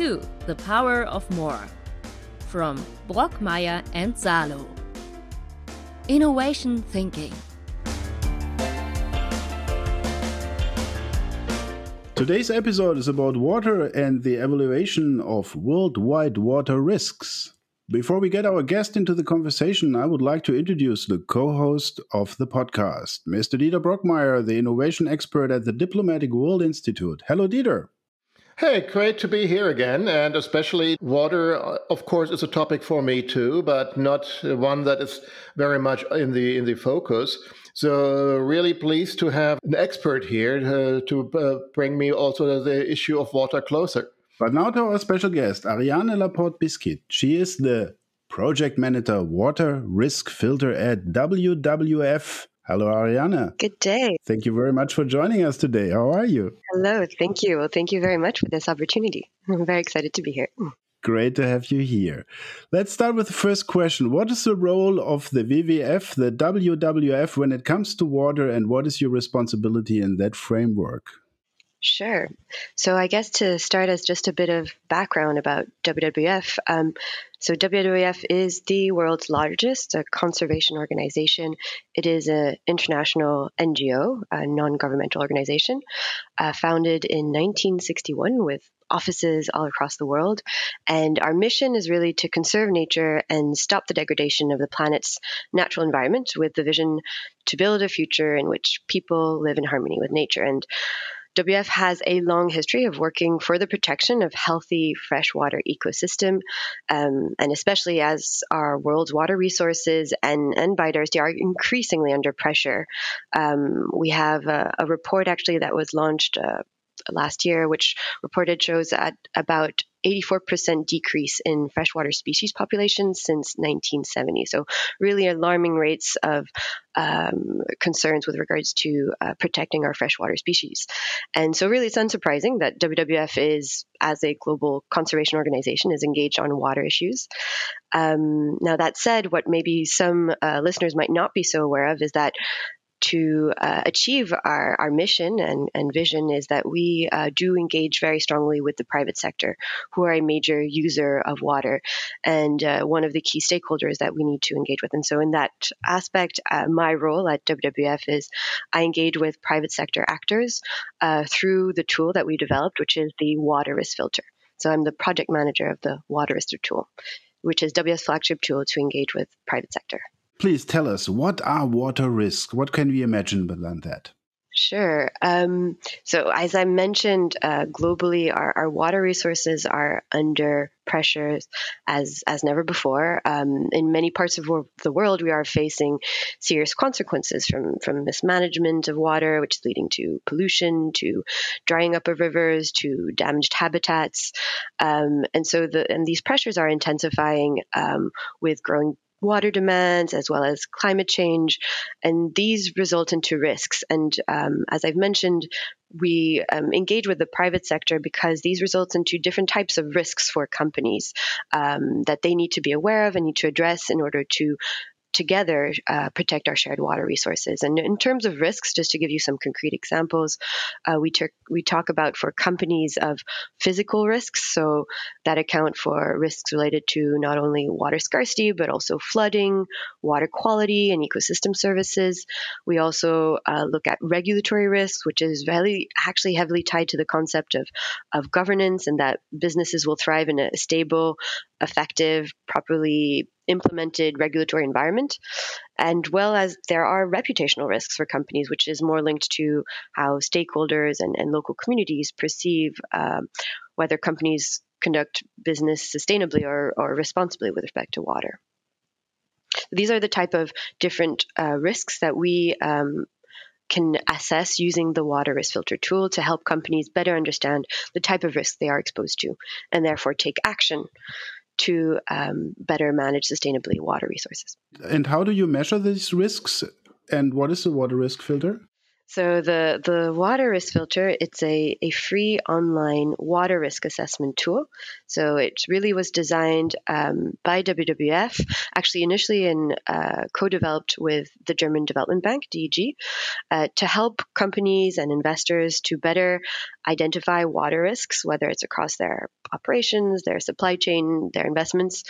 to The Power of More from Brockmeyer and Salo. Innovation Thinking. Today's episode is about water and the evaluation of worldwide water risks. Before we get our guest into the conversation, I would like to introduce the co host of the podcast, Mr. Dieter Brockmeyer, the innovation expert at the Diplomatic World Institute. Hello, Dieter. Hey, great to be here again. And especially water, uh, of course, is a topic for me too, but not one that is very much in the in the focus. So really pleased to have an expert here to, to uh, bring me also the issue of water closer. But now to our special guest, Ariane Laporte Bisquit. She is the project manager water risk filter at WWF. Hello, Ariana. Good day. Thank you very much for joining us today. How are you? Hello, thank you. Well, thank you very much for this opportunity. I'm very excited to be here. Mm. Great to have you here. Let's start with the first question. What is the role of the WWF, the WWF, when it comes to water, and what is your responsibility in that framework? Sure. So, I guess to start as just a bit of background about WWF. Um, so, WWF is the world's largest uh, conservation organization. It is an international NGO, a non governmental organization, uh, founded in 1961 with offices all across the world. And our mission is really to conserve nature and stop the degradation of the planet's natural environment with the vision to build a future in which people live in harmony with nature. And WF has a long history of working for the protection of healthy freshwater ecosystem, um, and especially as our world's water resources and, and biodiversity are increasingly under pressure. Um, we have a, a, report actually that was launched uh, last year, which reported shows at about 84% decrease in freshwater species populations since 1970. So, really alarming rates of um, concerns with regards to uh, protecting our freshwater species. And so, really, it's unsurprising that WWF is, as a global conservation organization, is engaged on water issues. Um, now, that said, what maybe some uh, listeners might not be so aware of is that to uh, achieve our, our mission and, and vision is that we uh, do engage very strongly with the private sector, who are a major user of water and uh, one of the key stakeholders that we need to engage with. And so, in that aspect, uh, my role at WWF is I engage with private sector actors uh, through the tool that we developed, which is the Water Risk Filter. So, I'm the project manager of the Water Risk tool, which is WWF's flagship tool to engage with private sector. Please tell us what are water risks? What can we imagine beyond that? Sure. Um, so, as I mentioned, uh, globally, our, our, water resources are under pressures as as never before. Um, in many parts of the world, we are facing serious consequences from from mismanagement of water, which is leading to pollution, to drying up of rivers, to damaged habitats, um, and so the and these pressures are intensifying um, with growing water demands as well as climate change. And these result into risks. And um, as I've mentioned, we um, engage with the private sector because these result into different types of risks for companies um, that they need to be aware of and need to address in order to together uh, protect our shared water resources. And in terms of risks, just to give you some concrete examples, uh, we, ter- we talk about for companies of physical risks, so that account for risks related to not only water scarcity, but also flooding, water quality, and ecosystem services. We also uh, look at regulatory risks, which is very, actually heavily tied to the concept of, of governance and that businesses will thrive in a stable, effective, properly implemented regulatory environment, and well as there are reputational risks for companies, which is more linked to how stakeholders and, and local communities perceive um, whether companies conduct business sustainably or, or responsibly with respect to water. These are the type of different uh, risks that we um, can assess using the water risk filter tool to help companies better understand the type of risk they are exposed to and therefore take action to um, better manage sustainably water resources. And how do you measure these risks? And what is the water risk filter? So the the water risk filter, it's a, a free online water risk assessment tool. So it really was designed um, by WWF, actually initially in uh, co-developed with the German Development Bank (DEG), uh, to help companies and investors to better identify water risks, whether it's across their operations, their supply chain, their investments.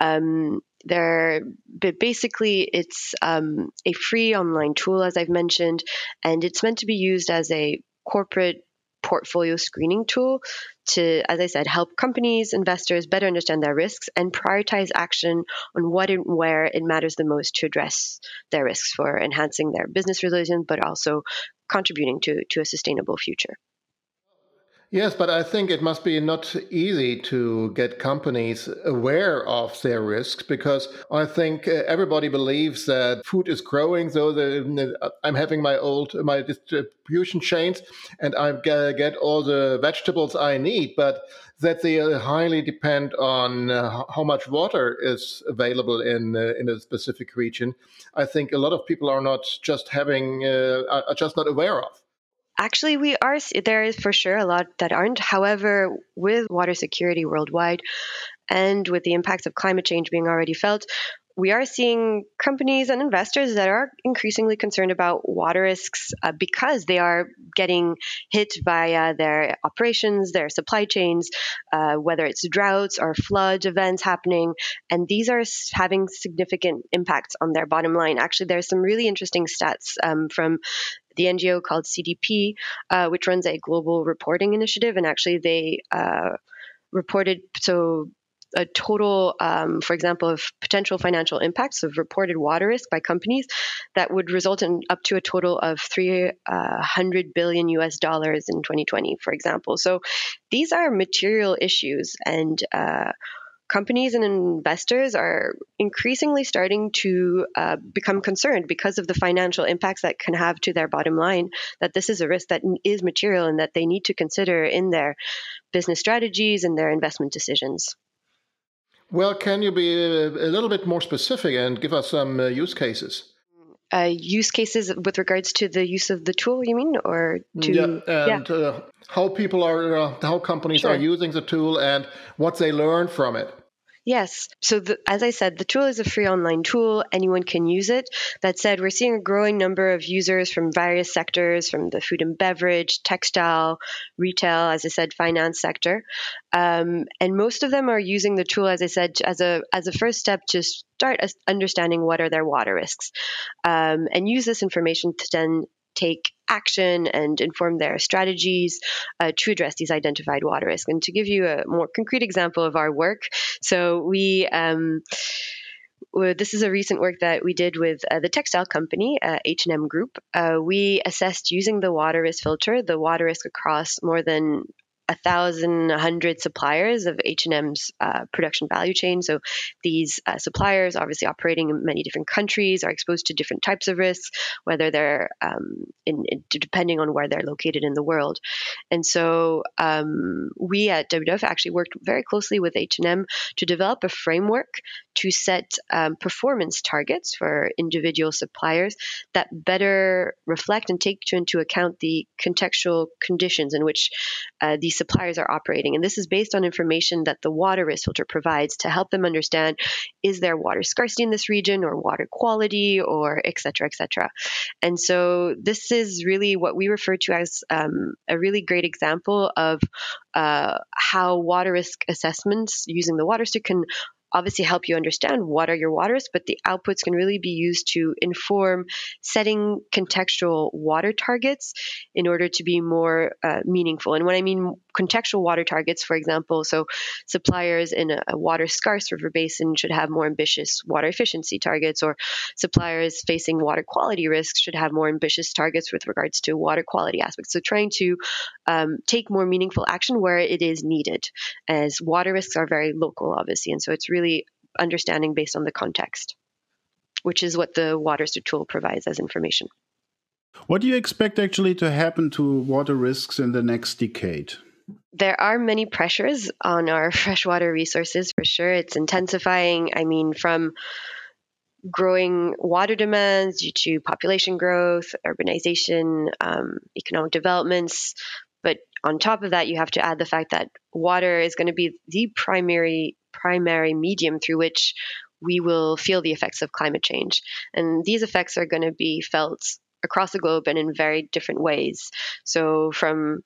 Um, they're but basically it's um, a free online tool, as I've mentioned, and it's meant to be used as a corporate portfolio screening tool to, as I said, help companies, investors better understand their risks and prioritize action on what and where it matters the most to address their risks for enhancing their business resilience, but also contributing to, to a sustainable future. Yes, but I think it must be not easy to get companies aware of their risks because I think uh, everybody believes that food is growing. So the, I'm having my old my distribution chains, and I get all the vegetables I need, but that they highly depend on uh, how much water is available in uh, in a specific region. I think a lot of people are not just having uh, are just not aware of. Actually, we are, there is for sure a lot that aren't. However, with water security worldwide and with the impacts of climate change being already felt, we are seeing companies and investors that are increasingly concerned about water risks uh, because they are getting hit via their operations, their supply chains, uh, whether it's droughts or flood events happening. And these are having significant impacts on their bottom line. Actually, there's some really interesting stats um, from the NGO called CDP, uh, which runs a global reporting initiative. And actually, they uh, reported so a total, um, for example, of potential financial impacts of reported water risk by companies that would result in up to a total of 300 uh, US dollars in 2020, for example. So these are material issues, and uh, companies and investors are increasingly starting to uh, become concerned because of the financial impacts that can have to their bottom line that this is a risk that is material and that they need to consider in their business strategies and their investment decisions. Well, can you be a, a little bit more specific and give us some uh, use cases? Uh, use cases with regards to the use of the tool, you mean, or to yeah, and yeah. Uh, how people are, uh, how companies sure. are using the tool, and what they learn from it. Yes. So, the, as I said, the tool is a free online tool. Anyone can use it. That said, we're seeing a growing number of users from various sectors, from the food and beverage, textile, retail, as I said, finance sector. Um, and most of them are using the tool, as I said, as a, as a first step to start understanding what are their water risks um, and use this information to then take action and inform their strategies uh, to address these identified water risks. And to give you a more concrete example of our work, so we um, this is a recent work that we did with uh, the textile company uh, H&M Group. Uh, we assessed using the water risk filter, the water risk across more than a thousand, a hundred suppliers of H&M's uh, production value chain. So these uh, suppliers, obviously operating in many different countries, are exposed to different types of risks, whether they're um, in, in, depending on where they're located in the world. And so um, we at WWF actually worked very closely with H&M to develop a framework to set um, performance targets for individual suppliers that better reflect and take into account the contextual conditions in which uh, these suppliers are operating. And this is based on information that the water risk filter provides to help them understand is there water scarcity in this region or water quality or et cetera, et cetera. And so this is really what we refer to as um, a really great example of uh, how water risk assessments using the water stick can obviously help you understand what are your waters, but the outputs can really be used to inform setting contextual water targets in order to be more uh, meaningful. And when I mean contextual water targets, for example, so suppliers in a, water scarce river basin should have more ambitious water efficiency targets, or suppliers facing water quality risks should have more ambitious targets with regards to water quality aspects. So trying to um, take more meaningful action where it is needed, as water risks are very local, obviously, and so it's really understanding based on the context, which is what the WaterSteward tool provides as information. What do you expect actually to happen to water risks in the next decade? There are many pressures on our freshwater resources for sure. It's intensifying. I mean, from growing water demands due to population growth, urbanization, um, economic developments. But on top of that, you have to add the fact that water is going to be the primary primary medium through which we will feel the effects of climate change. And these effects are going to be felt across the globe and in very different ways. So, from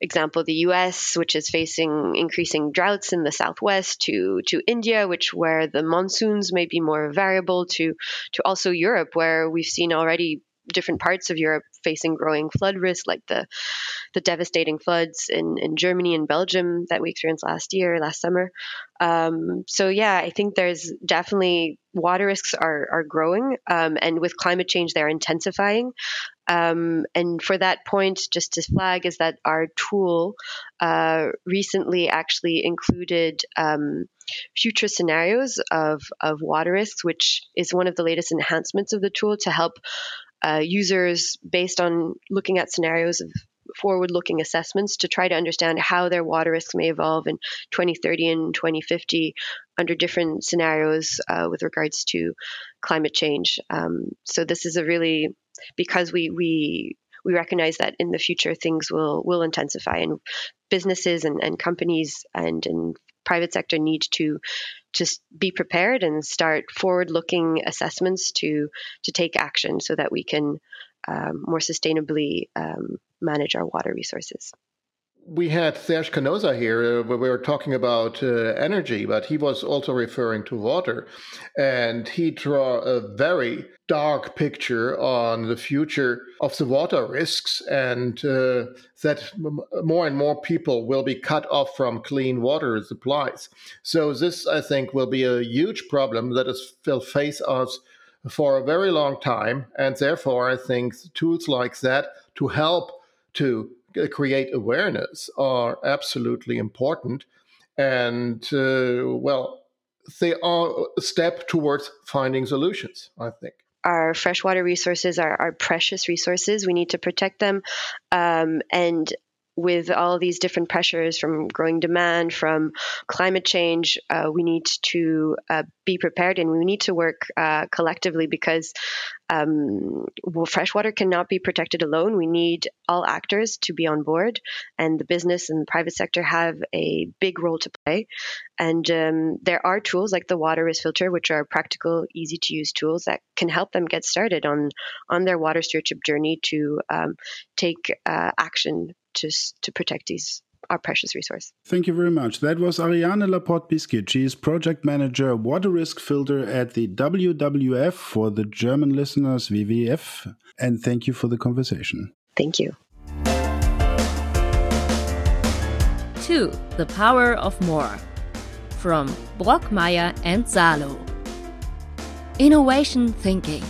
example, the U.S., which is facing increasing droughts in the southwest, to to India, which where the monsoons may be more variable, to to also Europe, where we've seen already different parts of Europe facing growing flood risk, like the the devastating floods in, in Germany and Belgium that we experienced last year, last summer. Um, so yeah, I think there's definitely water risks are are growing, um, and with climate change, they're intensifying. Um, and for that point, just to flag is that our tool uh, recently actually included um, future scenarios of, of water risks, which is one of the latest enhancements of the tool to help uh, users based on looking at scenarios of forward looking assessments to try to understand how their water risks may evolve in 2030 and 2050 under different scenarios uh, with regards to climate change. Um, so this is a really because we we we recognize that in the future things will will intensify and businesses and, and companies and, and private sector need to just be prepared and start forward-looking assessments to to take action so that we can um, more sustainably um, manage our water resources we had Serge Canosa here uh, where we were talking about uh, energy, but he was also referring to water. And he drew a very dark picture on the future of the water risks and uh, that more and more people will be cut off from clean water supplies. So, this, I think, will be a huge problem that is, will face us for a very long time. And therefore, I think tools like that to help to create awareness are absolutely important. And, uh, well, they are a step towards finding solutions, I think our freshwater resources are, are precious resources. We need to protect them. Um, and with all these different pressures from growing demand, from climate change, uh, we need to uh, be prepared and we need to work uh, collectively because um, well, freshwater cannot be protected alone. We need all actors to be on board, and the business and the private sector have a big role to play. And um, there are tools like the water risk filter, which are practical, easy to use tools that can help them get started on on their water stewardship journey to um, take uh, action to to protect these our precious resource. Thank you very much. That was Ariane Laporte Bisquit. She is project manager water risk filter at the WWF for the German listeners WWF. And thank you for the conversation. Thank you. 2. The Power of More from Brockmeyer and Salo. Innovation Thinking